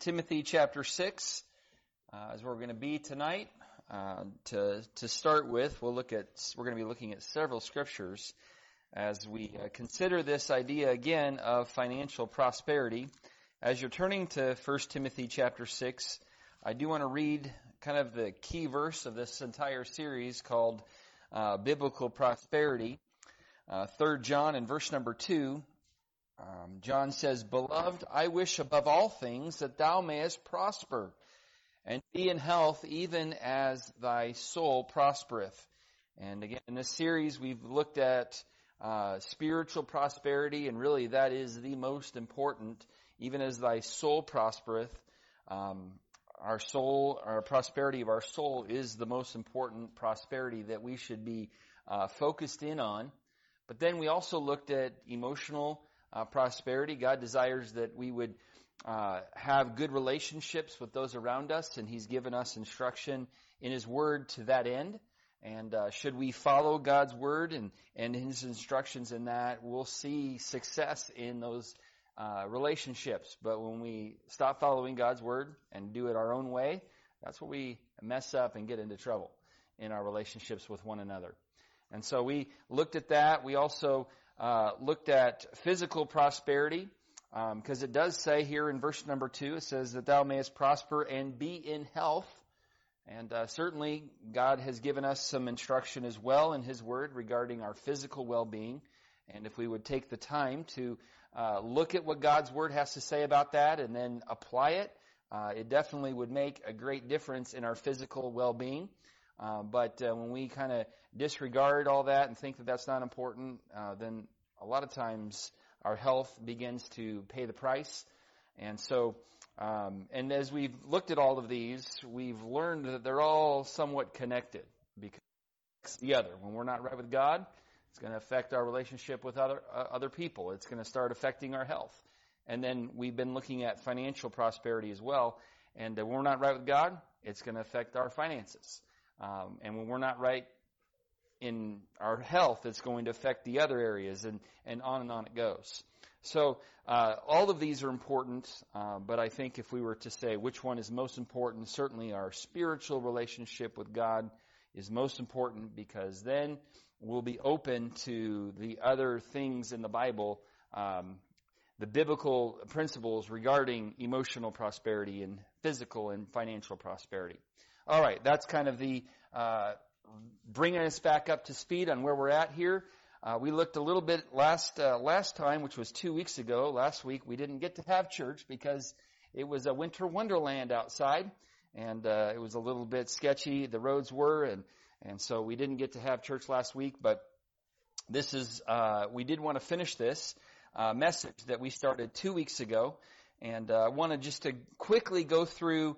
Timothy chapter 6 uh, is where we're going to be tonight. Uh, to to start with, we'll look at we're going to be looking at several scriptures as we uh, consider this idea again of financial prosperity. As you're turning to First Timothy chapter 6, I do want to read kind of the key verse of this entire series called uh, Biblical Prosperity. Uh, Third John in verse number two um, John says, Beloved, I wish above all things that thou mayest prosper and be in health even as thy soul prospereth. And again, in this series, we've looked at uh, spiritual prosperity, and really that is the most important, even as thy soul prospereth. Um, our soul, our prosperity of our soul is the most important prosperity that we should be uh, focused in on. But then we also looked at emotional uh, prosperity. God desires that we would uh, have good relationships with those around us, and He's given us instruction in His Word to that end. And uh, should we follow God's Word and, and His instructions in that, we'll see success in those uh, relationships. But when we stop following God's Word and do it our own way, that's where we mess up and get into trouble in our relationships with one another. And so we looked at that. We also uh, looked at physical prosperity, because um, it does say here in verse number two, it says that thou mayest prosper and be in health. And uh, certainly, God has given us some instruction as well in His Word regarding our physical well-being. And if we would take the time to uh, look at what God's Word has to say about that and then apply it, uh, it definitely would make a great difference in our physical well-being. Uh, but uh, when we kind of disregard all that and think that that's not important, uh, then a lot of times our health begins to pay the price. And so, um, and as we've looked at all of these, we've learned that they're all somewhat connected because the other. When we're not right with God, it's going to affect our relationship with other uh, other people. It's going to start affecting our health. And then we've been looking at financial prosperity as well. And when we're not right with God, it's going to affect our finances. Um, and when we're not right in our health, it's going to affect the other areas, and, and on and on it goes. So uh, all of these are important, uh, but I think if we were to say which one is most important, certainly our spiritual relationship with God is most important because then we'll be open to the other things in the Bible, um, the biblical principles regarding emotional prosperity and physical and financial prosperity. All right, that's kind of the uh, bringing us back up to speed on where we're at here. Uh, we looked a little bit last uh, last time, which was two weeks ago. Last week we didn't get to have church because it was a winter wonderland outside, and uh, it was a little bit sketchy. The roads were, and and so we didn't get to have church last week. But this is uh, we did want to finish this uh, message that we started two weeks ago, and uh, I wanted just to quickly go through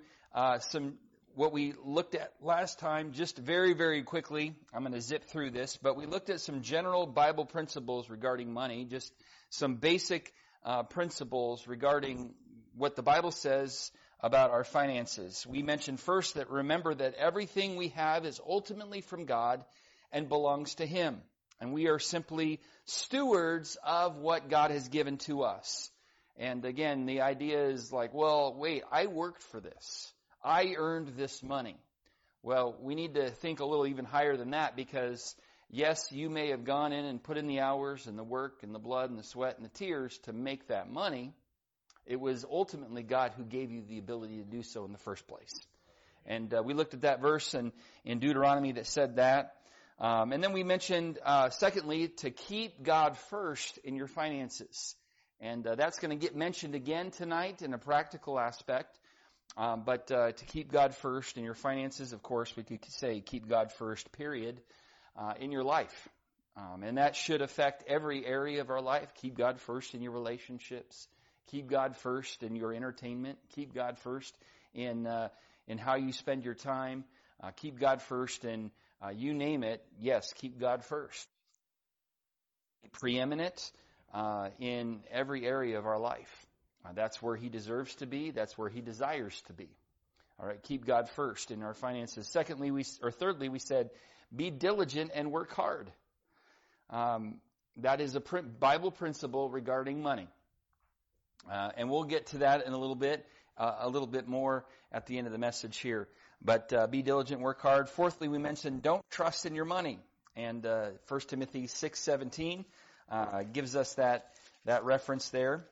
some what we looked at last time, just very, very quickly. I'm going to zip through this, but we looked at some general Bible principles regarding money, just some basic uh, principles regarding what the Bible says about our finances. We mentioned first that remember that everything we have is ultimately from God and belongs to Him. And we are simply stewards of what God has given to us. And again, the idea is like, well, wait, I worked for this. I earned this money. Well, we need to think a little even higher than that because yes, you may have gone in and put in the hours and the work and the blood and the sweat and the tears to make that money. It was ultimately God who gave you the ability to do so in the first place. And uh, we looked at that verse in, in Deuteronomy that said that. Um, and then we mentioned, uh, secondly, to keep God first in your finances. And uh, that's going to get mentioned again tonight in a practical aspect. Um, but uh, to keep God first in your finances, of course, we could say keep God first, period, uh, in your life. Um, and that should affect every area of our life. Keep God first in your relationships. Keep God first in your entertainment. Keep God first in uh, in how you spend your time. Uh, keep God first in uh, you name it. Yes, keep God first. Preeminent in every area of our life. Uh, that's where he deserves to be. That's where he desires to be. All right, keep God first in our finances. Secondly, we or thirdly, we said, be diligent and work hard. Um, that is a Bible principle regarding money, uh, and we'll get to that in a little bit. uh, a little bit more at the end of the message here. But uh, be diligent, work hard. Fourthly, we mentioned don't trust in your money. And uh, 1 Timothy 6:17 uh, gives us that that reference there.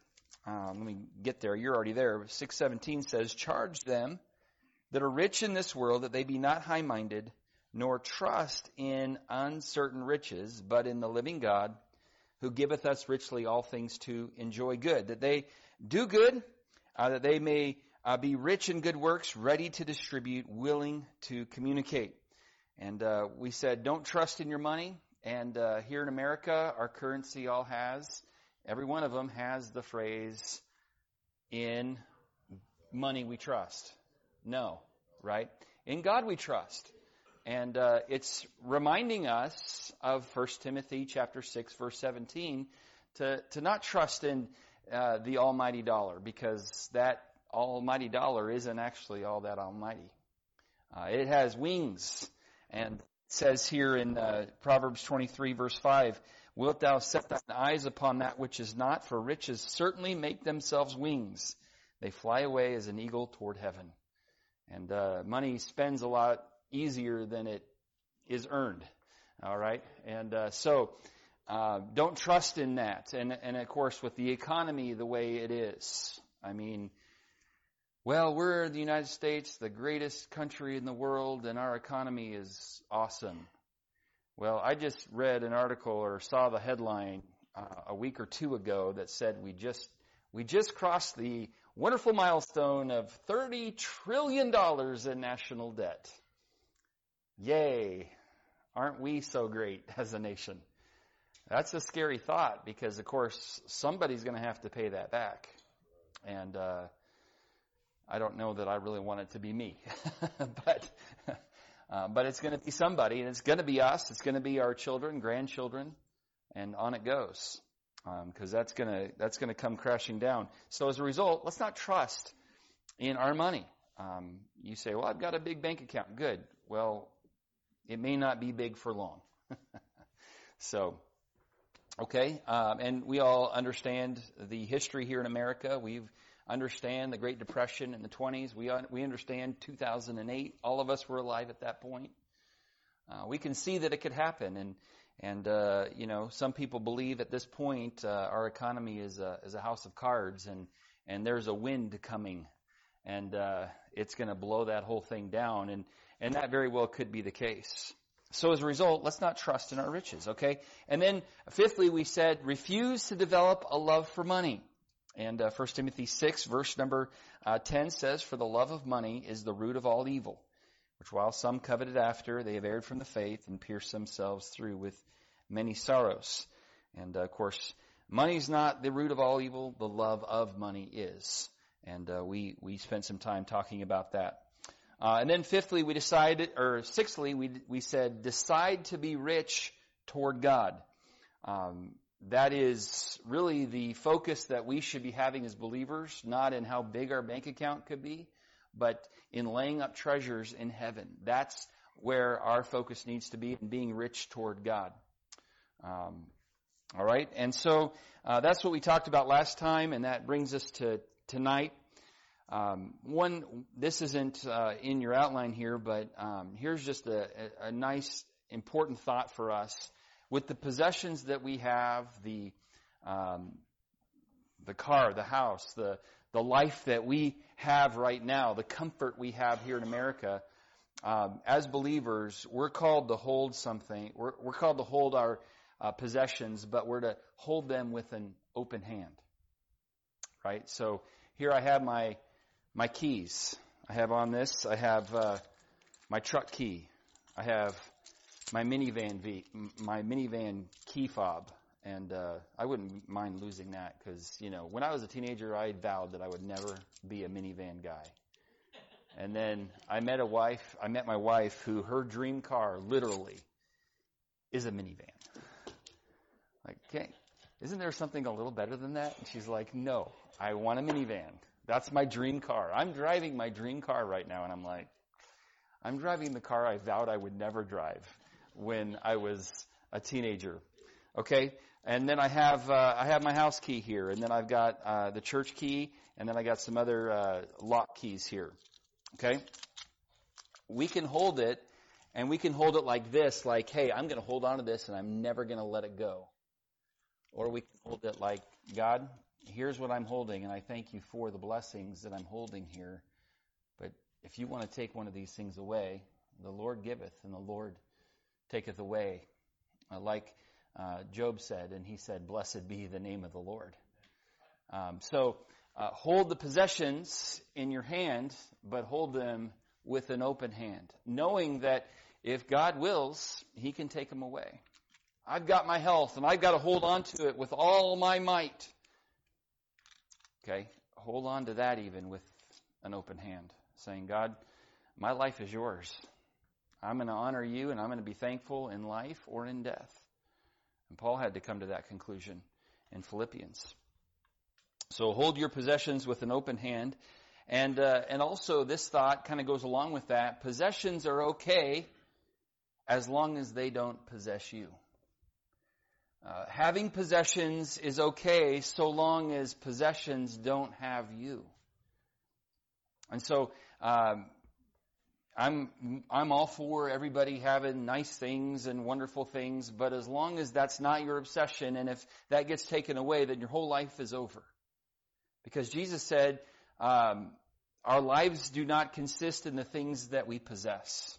Um, let me get there. You're already there. 6:17 says, "Charge them that are rich in this world that they be not high-minded, nor trust in uncertain riches, but in the living God, who giveth us richly all things to enjoy good. That they do good, uh, that they may uh, be rich in good works, ready to distribute, willing to communicate." And uh, we said, don't trust in your money. And uh, here in America, our currency all has, every one of them has the phrase, in money we trust. No, right? In God we trust. And uh, it's reminding us of 1 Timothy chapter 6, verse 17, to, to not trust in uh, the almighty dollar, because that almighty dollar isn't actually all that almighty. Uh, it has wings and says here in uh, Proverbs 23 verse 5, Wilt thou set thine eyes upon that which is not? For riches certainly make themselves wings. They fly away as an eagle toward heaven. And uh, money spends a lot easier than it is earned. All right? And uh, so, uh, don't trust in that. And, and of course, with the economy the way it is, I mean, well, we're the United States, the greatest country in the world, and our economy is awesome. Well, I just read an article or saw the headline uh, a week or two ago that said we just we just crossed the wonderful milestone of 30 trillion dollars in national debt. Yay. Aren't we so great as a nation? That's a scary thought because of course somebody's going to have to pay that back. And uh I don't know that I really want it to be me, but uh, but it's going to be somebody, and it's going to be us. It's going to be our children, grandchildren, and on it goes, because um, that's going to that's going to come crashing down. So as a result, let's not trust in our money. Um, you say, "Well, I've got a big bank account." Good. Well, it may not be big for long. so. Okay, um, and we all understand the history here in America. We've understand the Great Depression in the 20s. We, we understand 2008. All of us were alive at that point. Uh, we can see that it could happen. And, and uh, you know, some people believe at this point uh, our economy is a, is a house of cards and, and there's a wind coming and uh, it's going to blow that whole thing down. And, and that very well could be the case. So as a result, let's not trust in our riches, okay? And then fifthly, we said refuse to develop a love for money. And uh, 1 Timothy 6, verse number uh, 10 says, For the love of money is the root of all evil, which while some coveted after, they have erred from the faith and pierced themselves through with many sorrows. And uh, of course, money is not the root of all evil, the love of money is. And uh, we, we spent some time talking about that. Uh, and then fifthly, we decided, or sixthly, we, we said, decide to be rich toward God. Um, that is really the focus that we should be having as believers, not in how big our bank account could be, but in laying up treasures in heaven. That's where our focus needs to be in being rich toward God. Um, all right, and so uh, that's what we talked about last time, and that brings us to tonight. Um, one, this isn't uh, in your outline here, but um, here's just a, a, nice, important thought for us with the possessions that we have, the um, the car, the house, the the life that we have right now, the comfort we have here in America, um, as believers, we're called to hold something. We're, we're called to hold our uh, possessions, but we're to hold them with an open hand. Right. So here I have my my keys. I have on this. I have uh, my truck key. I have my minivan v, my minivan key fob, and uh, I wouldn't mind losing that because you know when I was a teenager, I vowed that I would never be a minivan guy. And then I met a wife. I met my wife who her dream car literally is a minivan. Like, okay, isn't there something a little better than that? And she's like, no, I want a minivan. That's my dream car. I'm driving my dream car right now, and I'm like, I'm driving the car I vowed I would never drive when I was a teenager. Okay? and then I have uh, I have my house key here, and then I've got uh, the church key, and then I got some other uh, lock keys here. Okay, we can hold it, and we can hold it like this, like, hey, I'm going to hold on to this, and I'm never going to let it go. Or we can hold it like, God, here's what I'm holding, and I thank you for the blessings that I'm holding here. But if you want to take one of these things away, the Lord giveth, and the Lord taketh away. Uh, like uh, Job said, and he said, Blessed be the name of the Lord. Um, so uh, hold the possessions in your hand, but hold them with an open hand, knowing that if God wills, He can take them away. I've got my health, and I've got to hold on to it with all my might. Okay, hold on to that even with an open hand, saying, God, my life is yours. I'm going to honor you, and I'm going to be thankful in life or in death. And Paul had to come to that conclusion in Philippians. So hold your possessions with an open hand. And, uh, and also this thought kind of goes along with that. Possessions are okay as long as they don't possess you. Uh, having possessions is okay so long as possessions don't have you. And so, um, I'm I'm all for everybody having nice things and wonderful things, but as long as that's not your obsession, and if that gets taken away, then your whole life is over. Because Jesus said, um, our lives do not consist in the things that we possess.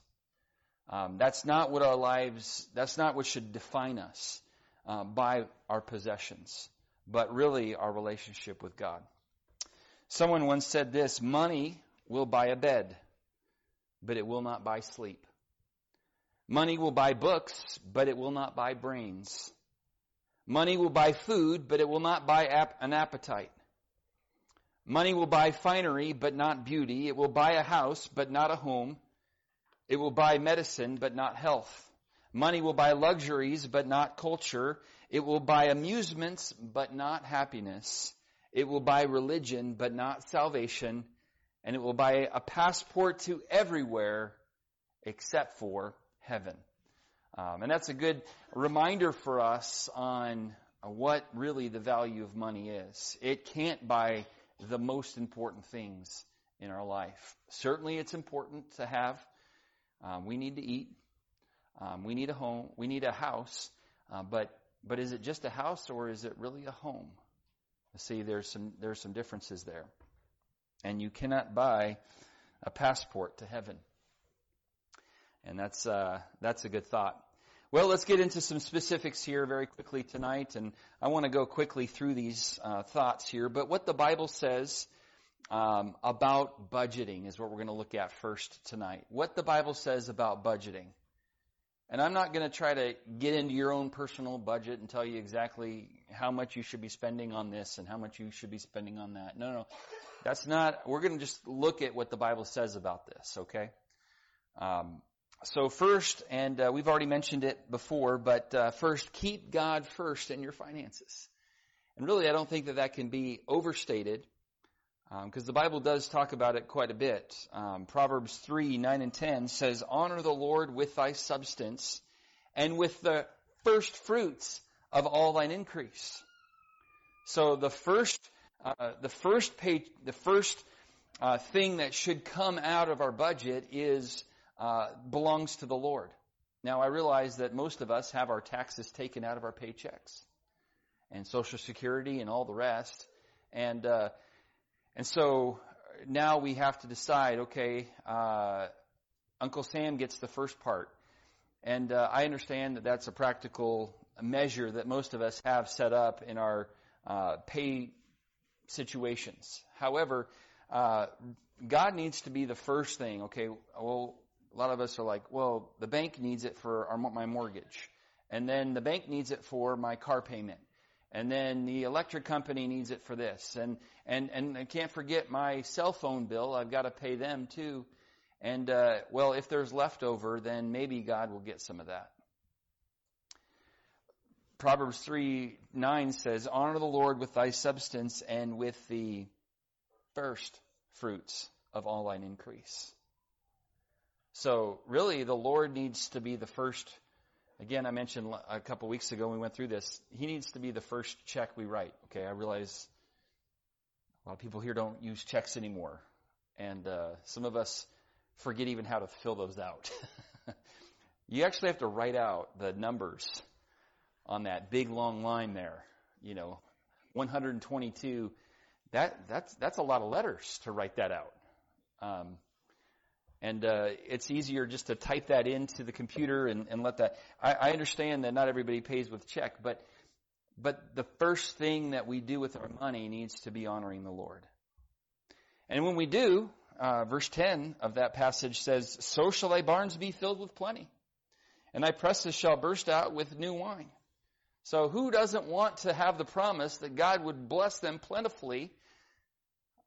Um, that's not what our lives. That's not what should define us uh, by our possessions, but really our relationship with God. Someone once said this: "Money will buy a bed." But it will not buy sleep. Money will buy books, but it will not buy brains. Money will buy food, but it will not buy ap- an appetite. Money will buy finery, but not beauty. It will buy a house, but not a home. It will buy medicine, but not health. Money will buy luxuries, but not culture. It will buy amusements, but not happiness. It will buy religion, but not salvation and it will buy a passport to everywhere except for heaven. Um, and that's a good reminder for us on what really the value of money is. It can't buy the most important things in our life. Certainly, it's important to have. Um, we need to eat. Um, we need a home. We need a house. Uh, but but is it just a house or is it really a home? See, there's some there's some differences there and you cannot buy a passport to heaven. And that's uh, that's a good thought. Well, let's get into some specifics here very quickly tonight, and I want to go quickly through these uh, thoughts here. But what the Bible says um, about budgeting is what we're going to look at first tonight. What the Bible says about budgeting. And I'm not going to try to get into your own personal budget and tell you exactly how much you should be spending on this and how much you should be spending on that. No, no. That's not, we're going to just look at what the Bible says about this, okay? Um, so first, and uh, we've already mentioned it before, but uh, first, keep God first in your finances. And really, I don't think that that can be overstated, because um, the Bible does talk about it quite a bit. Um, Proverbs 3, 9 and 10 says, Honor the Lord with thy substance, and with the first fruits of all thine increase. So the first uh, the first page, the first uh, thing that should come out of our budget is uh, belongs to the Lord. Now I realize that most of us have our taxes taken out of our paychecks, and Social Security and all the rest, and uh, and so now we have to decide. Okay, uh, Uncle Sam gets the first part, and I understand that that's a practical measure that most of us have set up in our pay situations. However, uh, God needs to be the first thing. Okay, well, a lot of us are like, well, the bank needs it for our, my mortgage, and then the bank needs it for my car payment, and then the electric company needs it for this, and and and I can't forget my cell phone bill. I've got to pay them too. And uh, well, if there's leftover, then maybe God will get some of that. Proverbs 3 9 says, Honor the Lord with thy substance and with the first fruits of all thine increase. So, really, the Lord needs to be the first Again, I mentioned a couple weeks ago when we went through this, he needs to be the first check we write. Okay, I realize a lot of people here don't use checks anymore. And uh, some of us forget even how to fill those out. you actually have to write out the numbers on that big long line there. You know, 122. That that's that's a lot of letters to write that out. Um, and uh, it's easier just to type that into the computer and, and let that. I, I understand that not everybody pays with check, but but the first thing that we do with our money needs to be honoring the Lord. And when we do, uh, verse 10 of that passage says, So shall thy barns be filled with plenty, and thy presses shall burst out with new wine. So who doesn't want to have the promise that God would bless them plentifully?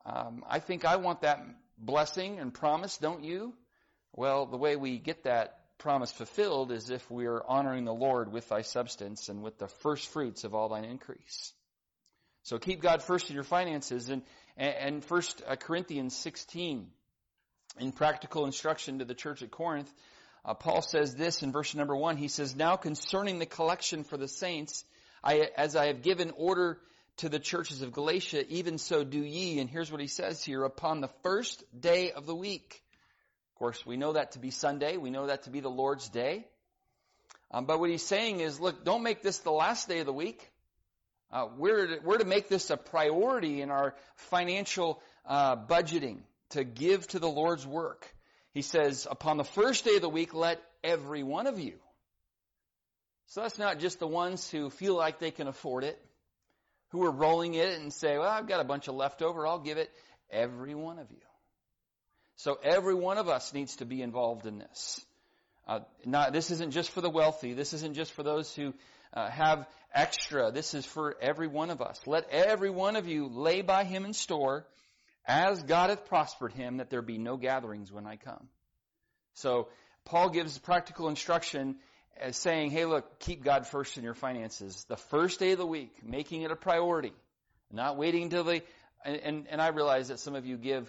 Um, I think I want that blessing and promise, don't you? Well, the way we get that promise fulfilled is if we are honoring the Lord with thy substance and with the first fruits of all thine increase. So keep God first in your finances and, and first uh, Corinthians 16 in practical instruction to the church at Corinth, uh, Paul says this in verse number one. He says, now concerning the collection for the saints, I, as I have given order to the churches of Galatia, even so do ye. And here's what he says here, upon the first day of the week. Of course, we know that to be Sunday. We know that to be the Lord's day. Um, but what he's saying is, look, don't make this the last day of the week. Uh, we're, to, we're to make this a priority in our financial uh, budgeting to give to the Lord's work. He says, upon the first day of the week, let every one of you. So that's not just the ones who feel like they can afford it who are rolling it and say, well, I've got a bunch of leftover, I'll give it. Every one of you. So every one of us needs to be involved in this. Uh, not, this isn't just for the wealthy. This isn't just for those who uh, have extra. This is for every one of us. Let every one of you lay by him in store as God hath prospered him that there be no gatherings when I come. So Paul gives practical instruction as saying, hey, look, keep God first in your finances. The first day of the week, making it a priority, not waiting until the, and, and, and I realize that some of you give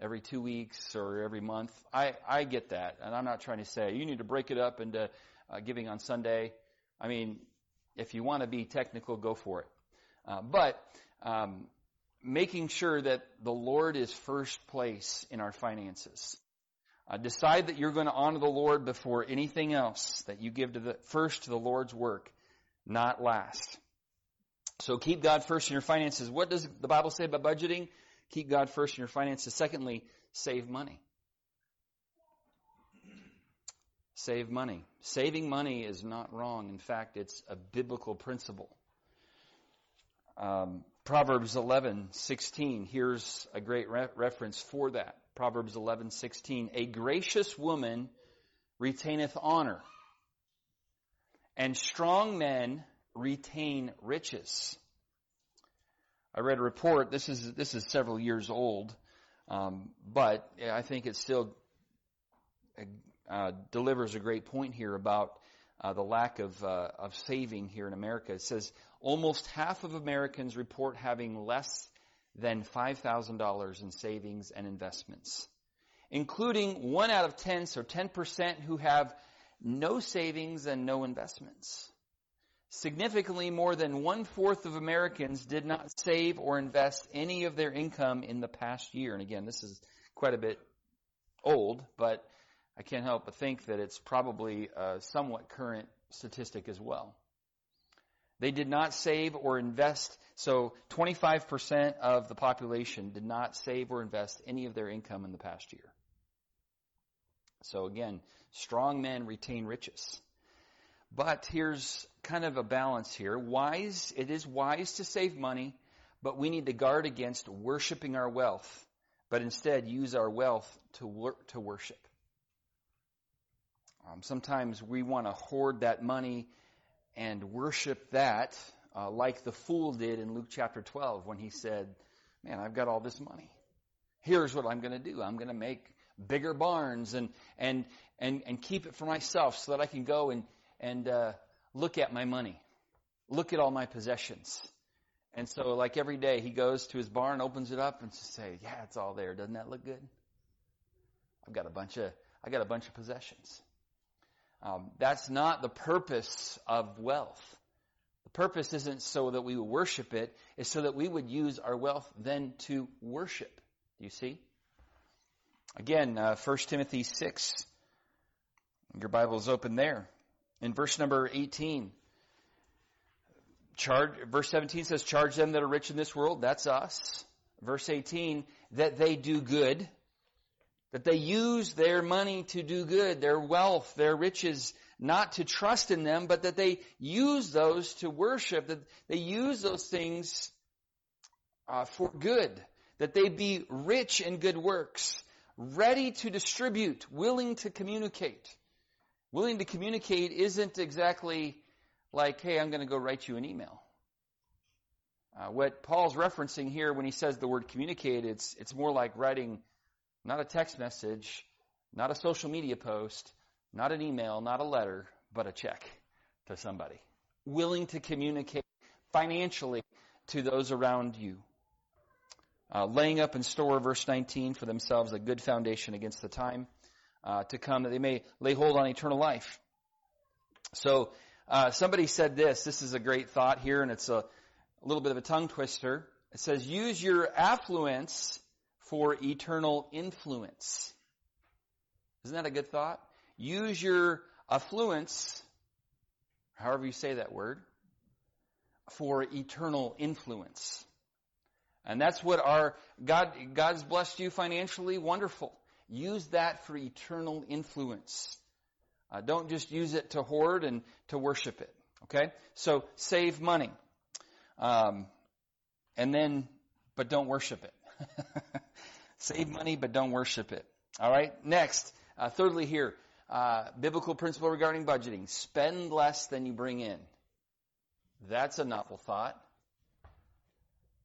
every two weeks or every month. I, I get that. And I'm not trying to say you need to break it up into uh, giving on Sunday. I mean, if you want to be technical, go for it. Uh, but um, making sure that the Lord is first place in our finances. Uh, decide that you're going to honor the Lord before anything else, that you give to the, first to the Lord's work, not last. So keep God first in your finances. What does the Bible say about budgeting? Keep God first in your finances. Secondly, save money. Save money. Saving money is not wrong. In fact, it's a biblical principle. Um, Proverbs 11:16. Here's a great re- reference for that. Proverbs 11:16, "A gracious woman retaineth honor, and strong men retain riches." I read a report. This is this is several years old, um, but I think it still uh, delivers a great point here about uh, the lack of uh, of saving here in America. It says almost half of Americans report having less than $5,000 in savings and investments, including one out of 10, so 10% who have no savings and no investments. Significantly more than one fourth of Americans did not save or invest any of their income in the past year. And again, this is quite a bit old, but I can't help but think that it's probably a somewhat current statistic as well. They did not save or invest. So 25% of the population did not save or invest any of their income in the past year. So again, strong men retain riches. But here's kind of a balance here. Wise, it is wise to save money, but we need to guard against worshiping our wealth, but instead use our wealth to, wor- to worship. Um, sometimes we want to hoard that money and worship that uh, like the fool did in Luke chapter 12 when he said, Man, I've got all this money. Here's what I'm going to do. I'm going to make bigger barns and, and, and, and keep it for myself so that I can go and, and uh, look at my money, look at all my possessions. And so, like every day, he goes to his barn, opens it up, and just say, "Yeah, it's all there. Doesn't that look good? I've got a bunch of I got a bunch of possessions." Um, that's not the purpose of wealth. The purpose isn't so that we worship it, it's so that we would use our wealth then to worship. Do you see? Again, uh, 1 Timothy 6. Your Bible is open there. In verse number 18, charge, verse 17 says, charge them that are rich in this world. That's us. Verse 18, that they do good that they use their money to do good, their wealth, their riches, not to trust in them, but that they use those to worship, that they use those things uh, for good, that they be rich in good works, ready to distribute, willing to communicate. Willing to communicate isn't exactly like, hey, I'm going to go write you an email. Uh, what Paul's referencing here when he says the word communicate, it's, it's more like writing not a text message, not a social media post, not an email, not a letter, but a check to somebody. Willing to communicate financially to those around you. Uh, laying up in store, verse 19, for themselves a good foundation against the time uh, to come, that they may lay hold on eternal life. So, uh, somebody said this. This is a great thought here, and it's a, a little bit of a tongue twister. It says, use your affluence for eternal influence. Isn't that a good thought? Use your affluence, however you say that word, for eternal influence. And that's what our God God's blessed you financially, wonderful. Use that for eternal influence. Uh, don't just use it to hoard and to worship it. Okay, so save money, um, and then, but don't worship it. Save money, but don't worship it. All right. Next, uh, thirdly, here, uh, biblical principle regarding budgeting: spend less than you bring in. That's a novel thought.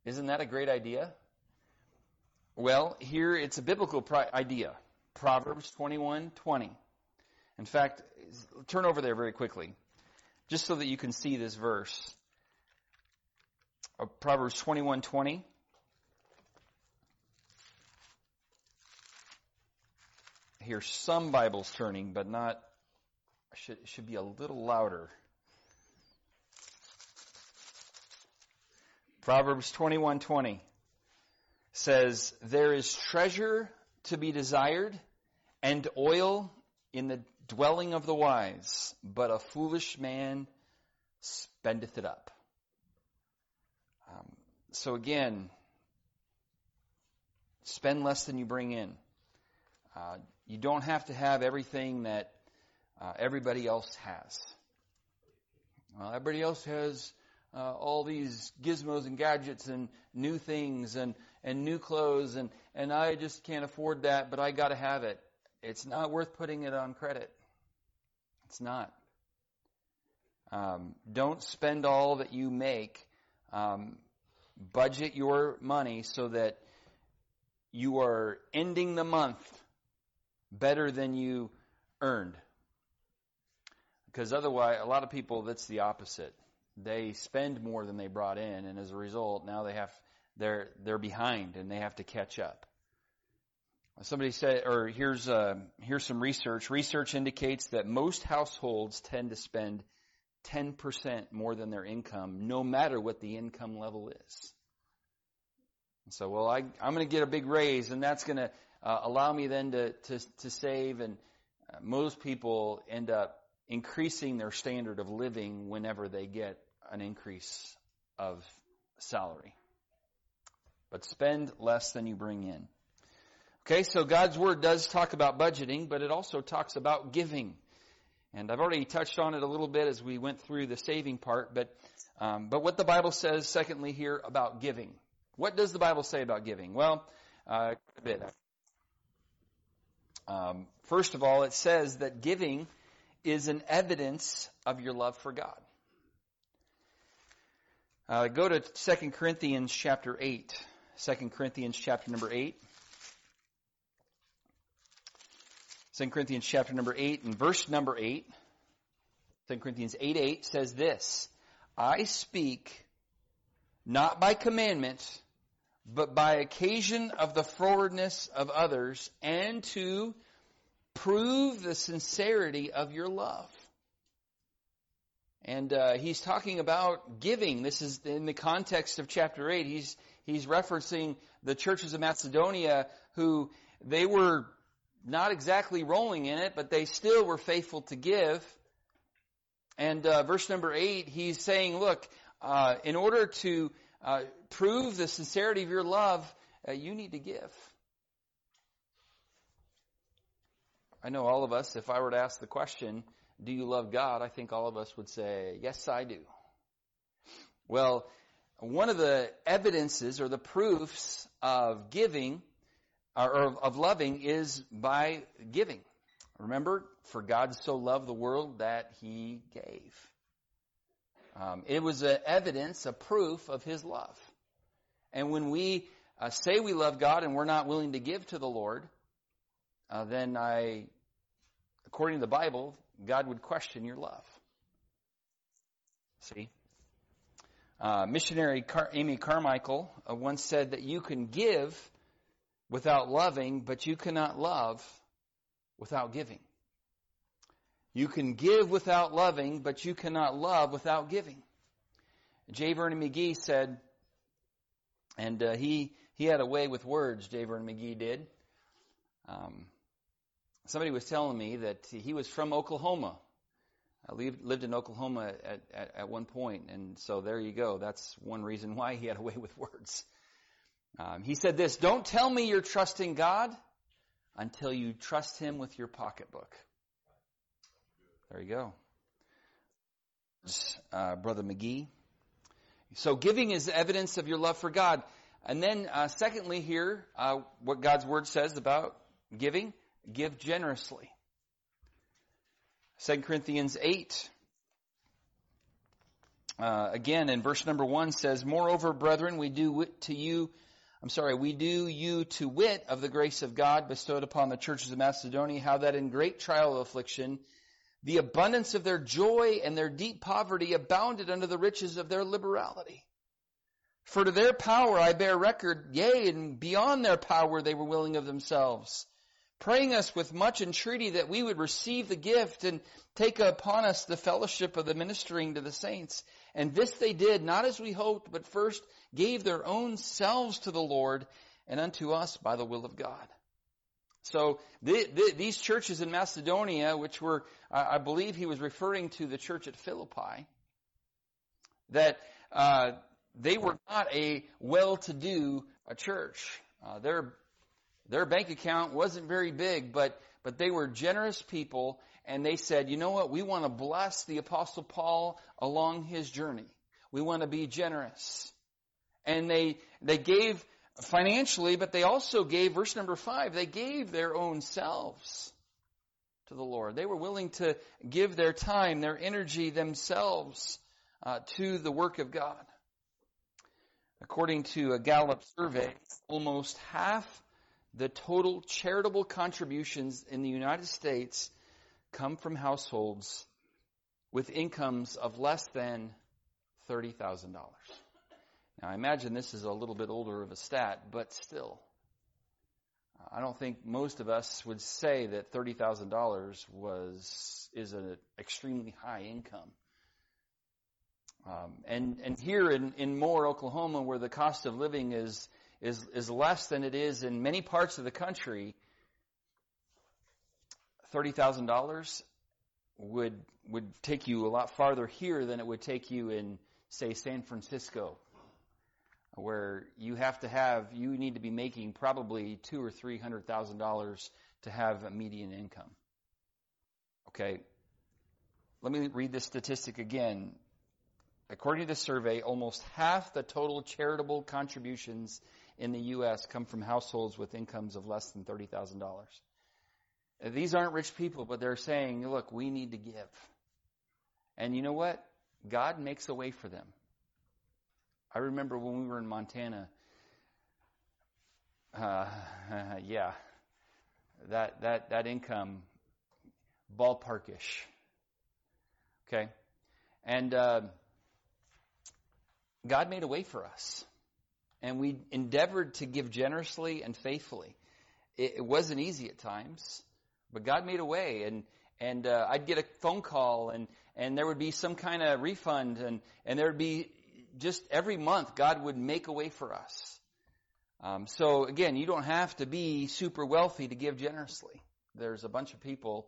Isn't that a great idea? Well, here it's a biblical pri- idea. Proverbs 21:20. In fact, turn over there very quickly, just so that you can see this verse. Uh, Proverbs 21:20. Hear some Bibles turning, but not, should, should be a little louder. Proverbs 21:20 says, "There is treasure to be desired and oil in the dwelling of the wise, but a foolish man spendeth it up." Um, so again, spend less than you bring in. Uh, you don't have to have everything that uh, everybody else has. Well, everybody else has uh, all these gizmos and gadgets and new things and, and new clothes and, and I just can't afford that, but I gotta have it. It's not worth putting it on credit. It's not. Um, don't spend all that you make. Um, budget your money so that you are ending the month better than you earned. Because otherwise, a lot of people, that's the opposite. They spend more than they brought in, and as a result, now they have they're they're behind and they have to catch up. Somebody said, or here's uh, here's some research. Research indicates that most households tend to spend 10% more than their income, no matter what the income level is. so, well, I, I'm going to get a big raise, and that's going to uh, allow me then to, to, to save. And uh, most people end up increasing their standard of living whenever they get an increase of salary. But spend less than you bring in. Okay, so God's Word does talk about budgeting, but it also talks about giving. And I've already touched on it a little bit as we went through the saving part, but, um, but what the Bible says, secondly, here about giving. What does the Bible say about giving? Well, uh, a bit. Um, first of all, it says that giving is an evidence of your love for God. Uh, go to 2 Corinthians chapter 8. 2 Corinthians chapter number 8. 2 Corinthians chapter number 8 and verse number 8. 2 Corinthians 8 8 says this I speak not by commandment, but by occasion of the forwardness of others, and to prove the sincerity of your love. And uh, he's talking about giving. This is in the context of chapter 8. He's, he's referencing the churches of Macedonia who they were not exactly rolling in it, but they still were faithful to give. And uh, verse number 8, he's saying, look, uh, in order to uh, prove the sincerity of your love, uh, you need to give. I know all of us, if I were to ask the question, do you love God? I think all of us would say, yes, I do. Well, one of the evidences or the proofs of giving or of loving is by giving. Remember, for God so loved the world that he gave. Um, it was an evidence, a proof of his love. And when we uh, say we love God and we're not willing to give to the Lord, uh, then I, according to the Bible, God would question your love. See? Uh, missionary Car- Amy Carmichael uh, once said that you can give without loving, but you cannot love without giving. You can give without loving, but you cannot love without giving. J. Vernon McGee said, and uh, he he had a way with words. J. Vernon McGee did. Um, somebody was telling me that he was from Oklahoma. I lived, lived in Oklahoma at, at, at one point, and so there you go. That's one reason why he had a way with words. Um, he said this: "Don't tell me you're trusting God until you trust Him with your pocketbook." There you go, uh, Brother McGee. So giving is evidence of your love for God. And then, uh, secondly, here, uh, what God's Word says about giving give generously. 2 Corinthians 8, uh, again, in verse number 1 says, Moreover, brethren, we do to you, I'm sorry, we do you to wit of the grace of God bestowed upon the churches of Macedonia, how that in great trial of affliction, the abundance of their joy and their deep poverty abounded under the riches of their liberality. For to their power I bear record, yea, and beyond their power they were willing of themselves, praying us with much entreaty that we would receive the gift and take upon us the fellowship of the ministering to the saints. And this they did, not as we hoped, but first gave their own selves to the Lord and unto us by the will of God. So the, the, these churches in Macedonia, which were, I believe he was referring to the church at Philippi, that uh, they were not a well-to-do a church. Uh, their their bank account wasn't very big, but but they were generous people, and they said, you know what? We want to bless the apostle Paul along his journey. We want to be generous, and they they gave financially, but they also gave verse number five. They gave their own selves to the Lord. They were willing to give their time, their energy, themselves uh, to the work of God. According to a Gallup survey, almost half the total charitable contributions in the United States come from households with incomes of less than $30,000. Now, I imagine this is a little bit older of a stat, but still. I don't think most of us would say that $30,000 was, is an extremely high income. Um, and and here in, in Moore, Oklahoma, where the cost of living is is is less than it is in many parts of the country, thirty thousand dollars would would take you a lot farther here than it would take you in, say, San Francisco, where you have to have you need to be making probably two or three hundred thousand dollars to have a median income. Okay, let me read this statistic again. According to the survey, almost half the total charitable contributions in the U.S. come from households with incomes of less than $30,000. These aren't rich people, but they're saying, look, we need to give. And you know what? God makes a way for them. I remember when we were in Montana, uh, yeah, that, that, that income, ballparkish. Okay? And, uh, God made a way for us. And we endeavored to give generously and faithfully. It, it wasn't easy at times. But God made a way, and and uh, I'd get a phone call, and and there would be some kind of refund, and and there would be just every month God would make a way for us. Um, so again, you don't have to be super wealthy to give generously. There's a bunch of people,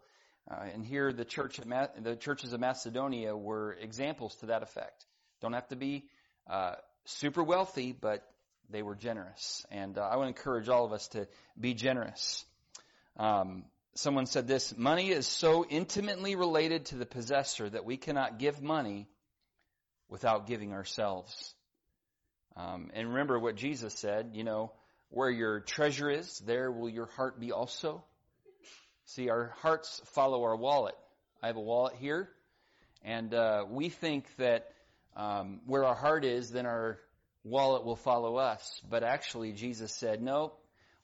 uh, and here the church Ma- the churches of Macedonia were examples to that effect. Don't have to be uh, super wealthy, but they were generous, and uh, I would encourage all of us to be generous. Um, someone said this: money is so intimately related to the possessor that we cannot give money without giving ourselves. Um, and remember what Jesus said, you know, where your treasure is, there will your heart be also. See, our hearts follow our wallet. I have a wallet here, and uh, we think that um, where our heart is, then our wallet will follow us. But actually, Jesus said, no,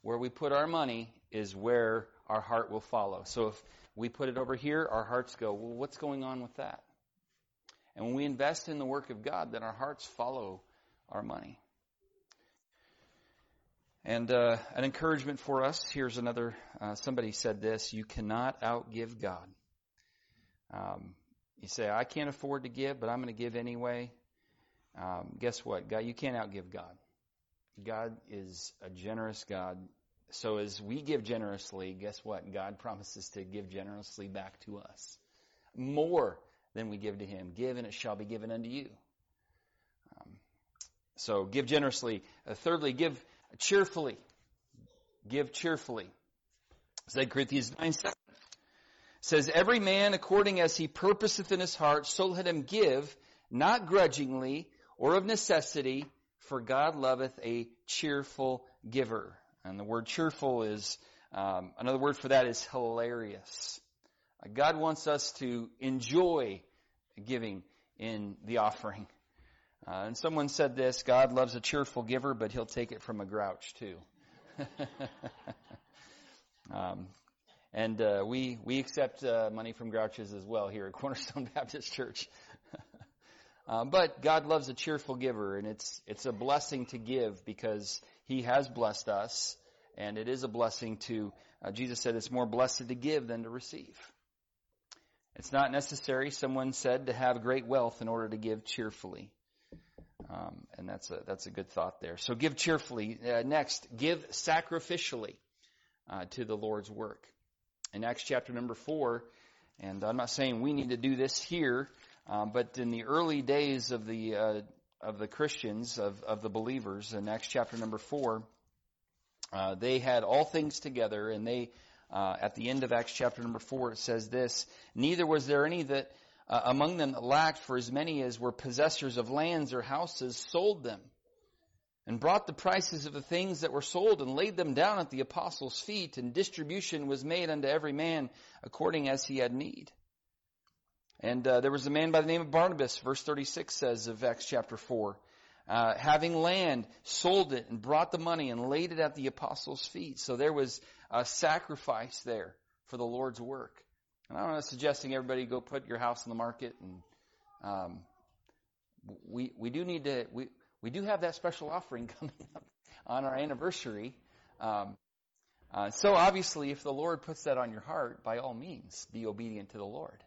where we put our money is where our heart will follow. So if we put it over here, our hearts go, well, what's going on with that? And when we invest in the work of God, then our hearts follow our money. And uh, an encouragement for us here's another, uh, somebody said this you cannot outgive God. Um, you say, I can't afford to give, but I'm going to give anyway. Um, guess what? God, you can't outgive God. God is a generous God. So as we give generously, guess what? God promises to give generously back to us. More than we give to him. Give and it shall be given unto you. Um, so give generously. Uh, thirdly, give cheerfully. Give cheerfully. 2 Corinthians 9 7 says, Every man according as he purposeth in his heart, so let him give, not grudgingly or of necessity, for God loveth a cheerful giver. And the word cheerful is, um, another word for that is hilarious. God wants us to enjoy giving in the offering. Uh, and someone said this God loves a cheerful giver, but he'll take it from a grouch too. um, and uh, we, we accept uh, money from grouches as well here at Cornerstone Baptist Church. Uh, but God loves a cheerful giver, and it's, it's a blessing to give because He has blessed us, and it is a blessing to, uh, Jesus said it's more blessed to give than to receive. It's not necessary, someone said, to have great wealth in order to give cheerfully. Um, and that's a, that's a good thought there. So give cheerfully. Uh, next, give sacrificially uh, to the Lord's work. In Acts chapter number four, and I'm not saying we need to do this here, um, but in the early days of the uh, of the Christians, of, of the believers, in Acts chapter number four, uh, they had all things together, and they uh, at the end of Acts chapter number four, it says this, Neither was there any that uh, among them that lacked, for as many as were possessors of lands or houses sold them, and brought the prices of the things that were sold, and laid them down at the apostles' feet, and distribution was made unto every man according as he had need. And uh, there was a man by the name of Barnabas, verse 36 says of Acts chapter 4, uh, having land, sold it and brought the money and laid it at the apostles' feet. So there was a sacrifice there for the Lord's work. And I'm not suggesting everybody go put your house on the market and, um, we, we do need to, we, we do have that special offering coming up on our anniversary. Um, uh, so obviously, if the Lord puts that on your heart, by all means, be obedient to the Lord.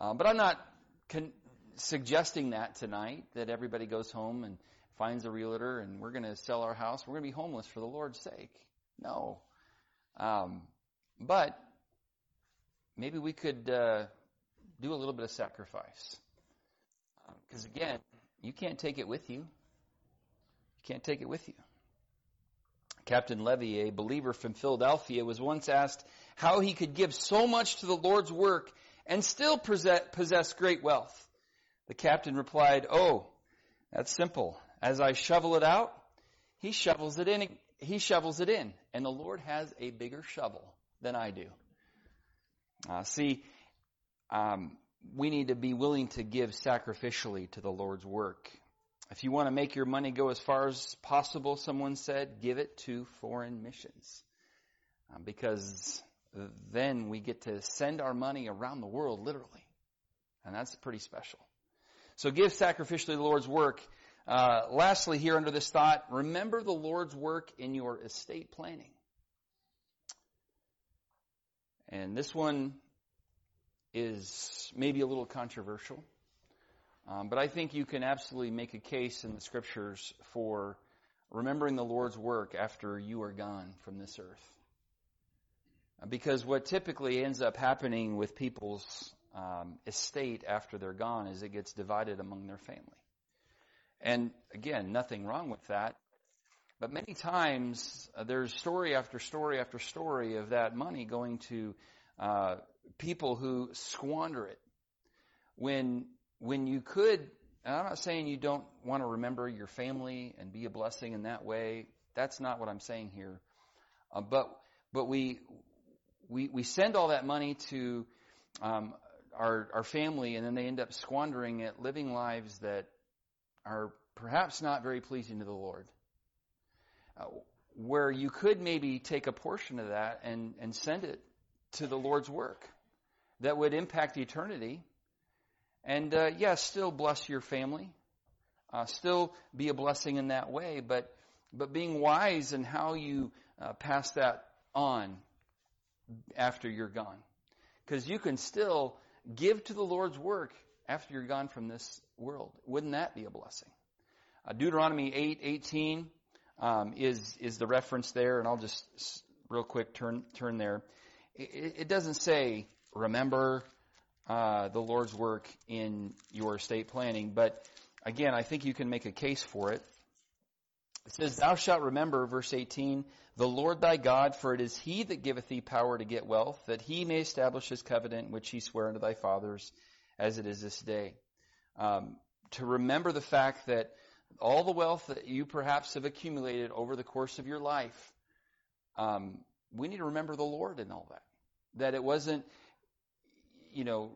Um, but I'm not con- suggesting that tonight, that everybody goes home and finds a realtor and we're going to sell our house. We're going to be homeless for the Lord's sake. No. Um, but maybe we could uh, do a little bit of sacrifice. Because um, again, you can't take it with you. You can't take it with you. Captain Levy, a believer from Philadelphia, was once asked how he could give so much to the Lord's work and still possess great wealth. The captain replied, Oh, that's simple. As I shovel it out, he shovels it in. He shovels it in. And the Lord has a bigger shovel than I do. Uh, see, um, we need to be willing to give sacrificially to the Lord's work. If you want to make your money go as far as possible, someone said, give it to foreign missions. Uh, because then we get to send our money around the world, literally. And that's pretty special. So give sacrificially the Lord's work. Uh, lastly, here under this thought, remember the Lord's work in your estate planning. And this one is maybe a little controversial, um, but I think you can absolutely make a case in the scriptures for remembering the Lord's work after you are gone from this earth. Because what typically ends up happening with people's um, estate after they're gone is it gets divided among their family. And again, nothing wrong with that. But many times uh, there's story after story after story of that money going to uh, people who squander it. When when you could, and I'm not saying you don't want to remember your family and be a blessing in that way. That's not what I'm saying here. Uh, but but we we we send all that money to um, our our family, and then they end up squandering it, living lives that are perhaps not very pleasing to the Lord. Uh, where you could maybe take a portion of that and and send it to the Lord's work that would impact eternity, and uh, yes, yeah, still bless your family, uh, still be a blessing in that way, but but being wise in how you uh, pass that on after you're gone. Because you can still give to the Lord's work after you're gone from this world. Wouldn't that be a blessing? Uh, Deuteronomy 8, 18 um, is, is the reference there, and I'll just real quick turn, turn there. It, it doesn't say, remember uh, the Lord's work in your estate planning, but again, I think you can make a case for it. It says, Thou shalt remember, verse 18, the Lord thy God, for it is he that giveth thee power to get wealth, that he may establish his covenant which he sware unto thy fathers, as it is this day. Um, to remember the fact that all the wealth that you perhaps have accumulated over the course of your life, um, we need to remember the Lord in all that. That it wasn't, you know,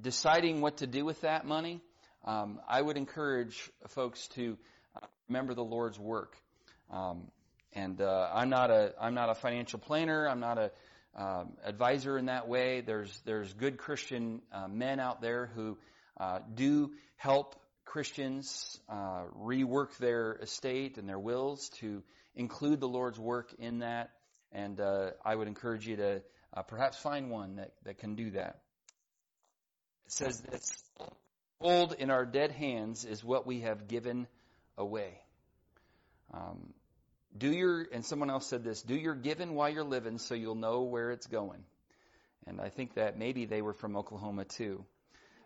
deciding what to do with that money. Um, I would encourage folks to remember the Lord's work. Um, and uh, I'm not a I'm not a financial planner. I'm not a um, advisor in that way. There's there's good Christian uh, men out there who uh, do help Christians uh, rework their estate and their wills to include the Lord's work in that. And uh, I would encourage you to uh, perhaps find one that, that can do that. It says this: "Hold in our dead hands is what we have given away. Um, do your, and someone else said this, do your giving while you're living so you'll know where it's going. And I think that maybe they were from Oklahoma too.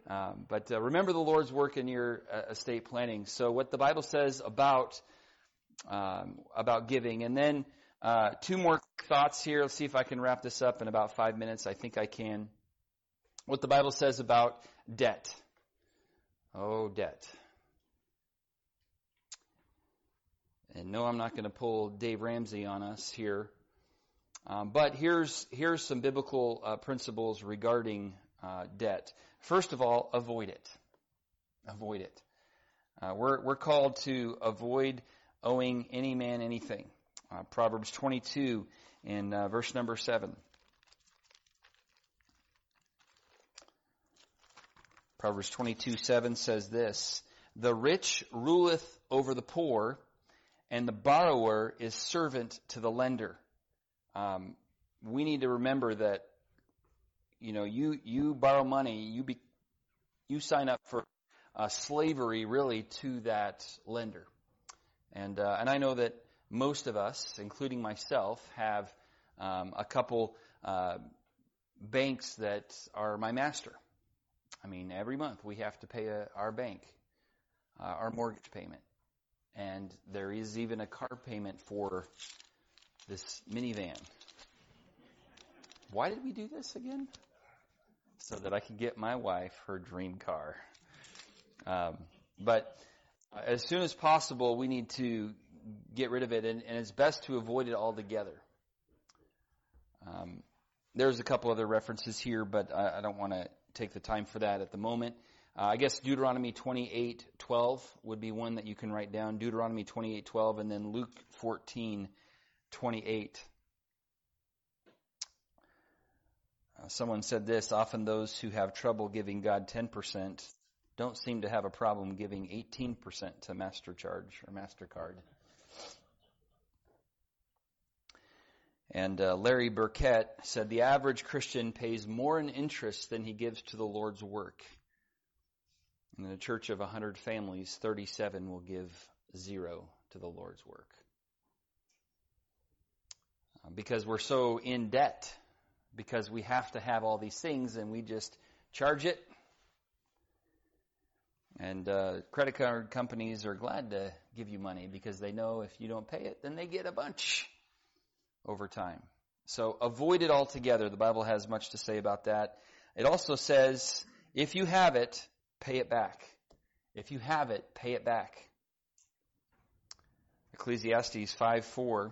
Um, but uh, remember the Lord's work in your uh, estate planning. So what the Bible says about um, about giving, and then uh, two more thoughts here. Let's see if I can wrap this up in about five minutes. I think I can. What the Bible says about debt. Oh, debt. And no, I'm not going to pull Dave Ramsey on us here. Um, but here's here's some biblical uh, principles regarding uh, debt. First of all, avoid it. Avoid it. Uh, we're we're called to avoid owing any man anything. Uh, Proverbs 22 in uh, verse number seven. Proverbs 22 7 says this: The rich ruleth over the poor and the borrower is servant to the lender. Um, we need to remember that, you know, you you borrow money, you be, you sign up for uh, slavery really to that lender, and uh, and I know that most of us, including myself, have um, a couple uh, banks that are my master. I mean, every month we have to pay a, our bank, uh, our mortgage payment and there is even a car payment for this minivan. Why did we do this again? So that I could get my wife her dream car. Um, but as soon as possible, we need to get rid of it, and, and it's best to avoid it altogether. Um, there's a couple other references here, but I, I don't want to take the time for that at the moment. Uh, I guess Deuteronomy 28:12 would be one that you can write down. Deuteronomy 28:12, and then Luke 14:28. Uh, someone said this: Often those who have trouble giving God 10% don't seem to have a problem giving 18% to MasterCharge or Mastercard. And uh, Larry Burkett said the average Christian pays more in interest than he gives to the Lord's work. In a church of 100 families, 37 will give zero to the Lord's work. Uh, because we're so in debt, because we have to have all these things and we just charge it. And uh, credit card companies are glad to give you money because they know if you don't pay it, then they get a bunch over time. So avoid it altogether. The Bible has much to say about that. It also says, if you have it, pay it back. If you have it, pay it back. Ecclesiastes 5 4.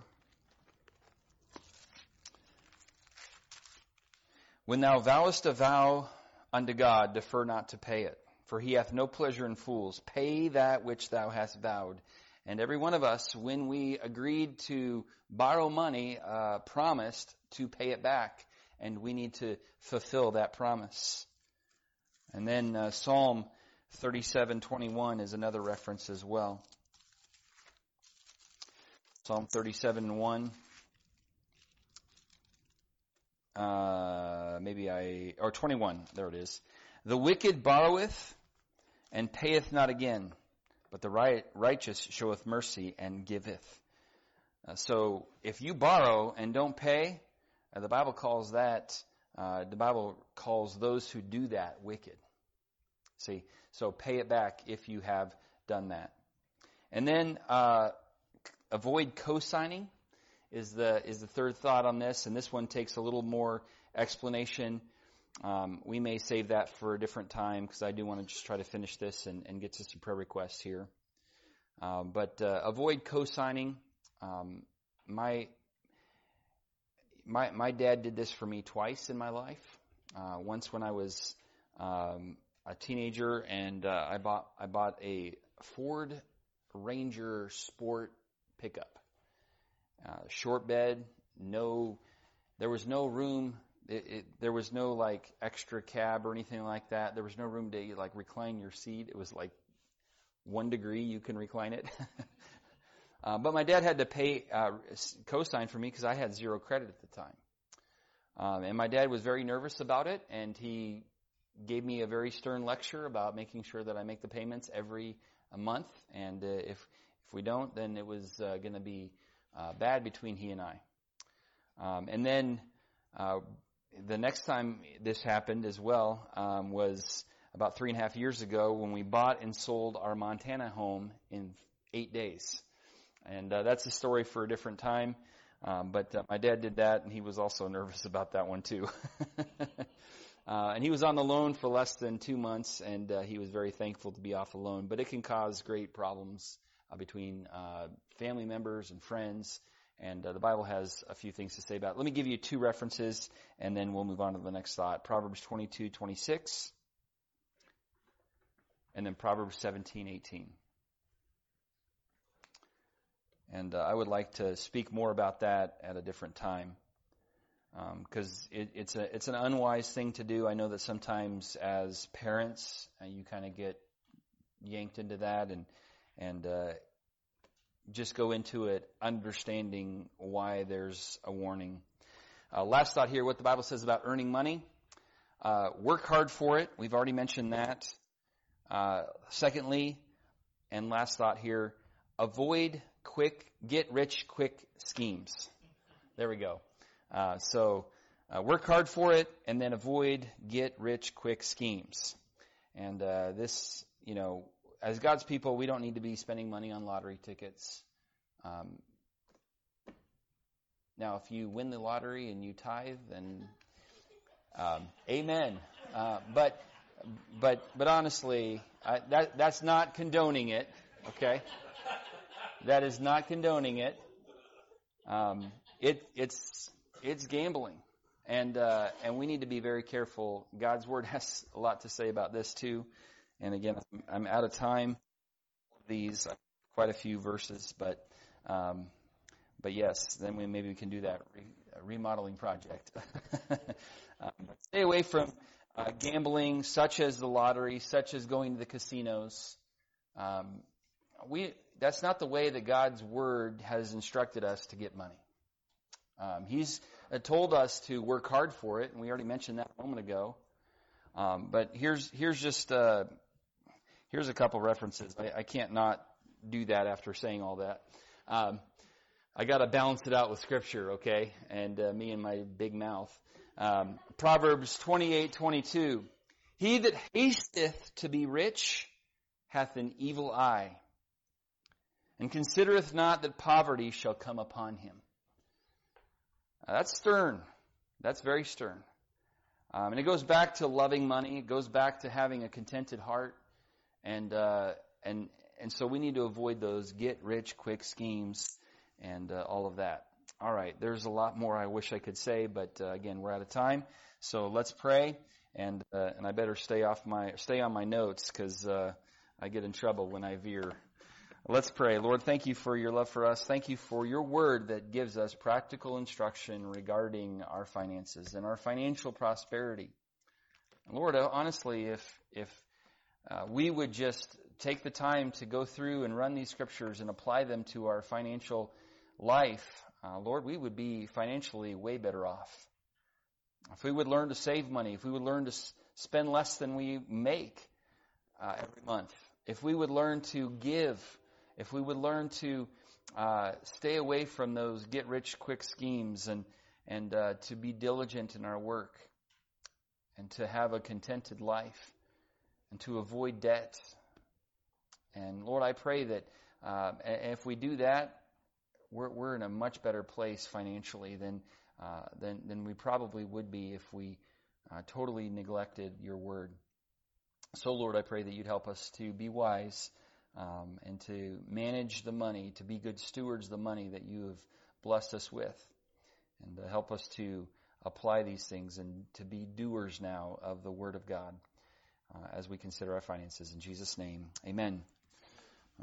When thou vowest a vow unto God, defer not to pay it, for he hath no pleasure in fools. Pay that which thou hast vowed. And every one of us, when we agreed to borrow money, uh, promised to pay it back, and we need to fulfill that promise. And then uh, Psalm 37:21 is another reference as well. Psalm 37:1. Uh, maybe I or 21. There it is. The wicked borroweth and payeth not again, but the right, righteous showeth mercy and giveth. Uh, so if you borrow and don't pay, uh, the Bible calls that uh, the Bible calls those who do that wicked. See, so pay it back if you have done that. And then uh, avoid co-signing is the is the third thought on this, and this one takes a little more explanation. Um, we may save that for a different time because I do want to just try to finish this and, and get to some prayer requests here. Um, but uh, avoid co-signing. Um, my my my dad did this for me twice in my life. Uh, once when I was um, a teenager, and uh, I bought I bought a Ford Ranger Sport pickup, uh, short bed, no, there was no room. It, it, there was no like extra cab or anything like that. There was no room to like recline your seat. It was like one degree you can recline it. uh, but my dad had to pay uh, co-sign for me because I had zero credit at the time. Um, and my dad was very nervous about it, and he gave me a very stern lecture about making sure that I make the payments every month, and uh, if if we don't, then it was uh, going to be uh, bad between he and I. Um, and then uh, the next time this happened as well um, was about three and a half years ago when we bought and sold our Montana home in eight days, and uh, that's a story for a different time. Um, but uh, my dad did that, and he was also nervous about that one too. Uh, and he was on the loan for less than two months, and uh, he was very thankful to be off the loan. But it can cause great problems uh, between uh, family members and friends, and uh, the Bible has a few things to say about it. Let me give you two references, and then we'll move on to the next thought. Proverbs 22, 26, and then Proverbs 17, 18. And uh, I would like to speak more about that at a different time because um, it, it's a it's an unwise thing to do. I know that sometimes as parents uh, you kind of get yanked into that and and uh, just go into it understanding why there's a warning. Uh, last thought here: what the Bible says about earning money. Uh, work hard for it. We've already mentioned that. Uh, secondly, and last thought here: avoid quick, get rich quick schemes. There we go. Uh, so uh, work hard for it, and then avoid get rich quick schemes. And uh, this, you know, as God's people, we don't need to be spending money on lottery tickets. Um, now, if you win the lottery and you tithe, then um, amen. Uh, but but but honestly, I, that that's not condoning it. Okay, that is not condoning it. Um, it it's it's gambling. And, uh, and we need to be very careful. God's Word has a lot to say about this too. And again, I'm out of time. These, quite a few verses, but, um, but yes, then we maybe we can do that re- remodeling project. um, stay away from uh, gambling, such as the lottery, such as going to the casinos. Um, we that's not the way that God's word has instructed us to get money. Um, he's uh, told us to work hard for it, and we already mentioned that a moment ago. Um, but here's here's just uh, here's a couple references. I, I, can't not do that after saying all that. Um, I got to balance it out with Scripture, okay? And uh, me and my big mouth. Um, Proverbs twenty eight twenty two. He that hasteth to be rich hath an evil eye, and considereth not that poverty shall come upon him. Now, that's stern. That's very stern. Um, and it goes back to loving money. It goes back to having a contented heart, and uh, and and so we need to avoid those get rich quick schemes and uh, all of that. All right, there's a lot more I wish I could say, but uh, again, we're out of time. So let's pray, and uh, and I better stay off my stay on my notes because uh, I get in trouble when I veer. Let's pray. Lord, thank you for your love for us. Thank you for your word that gives us practical instruction regarding our finances and our financial prosperity. Lord, uh, honestly, if, if uh, we would just take the time to go through and run these scriptures and apply them to our financial life, uh, Lord, we would be financially way better off. If we would learn to save money, if we would learn to s- spend less than we make uh, every month, if we would learn to give if we would learn to uh, stay away from those get rich quick schemes and and uh, to be diligent in our work and to have a contented life and to avoid debt. And Lord, I pray that uh, if we do that, we're, we're in a much better place financially than, uh, than, than we probably would be if we uh, totally neglected your word. So, Lord, I pray that you'd help us to be wise um, and to manage the money, to be good stewards of the money that you have blessed us with, and to help us to apply these things and to be doers now of the Word of God uh, as we consider our finances. In Jesus' name, amen.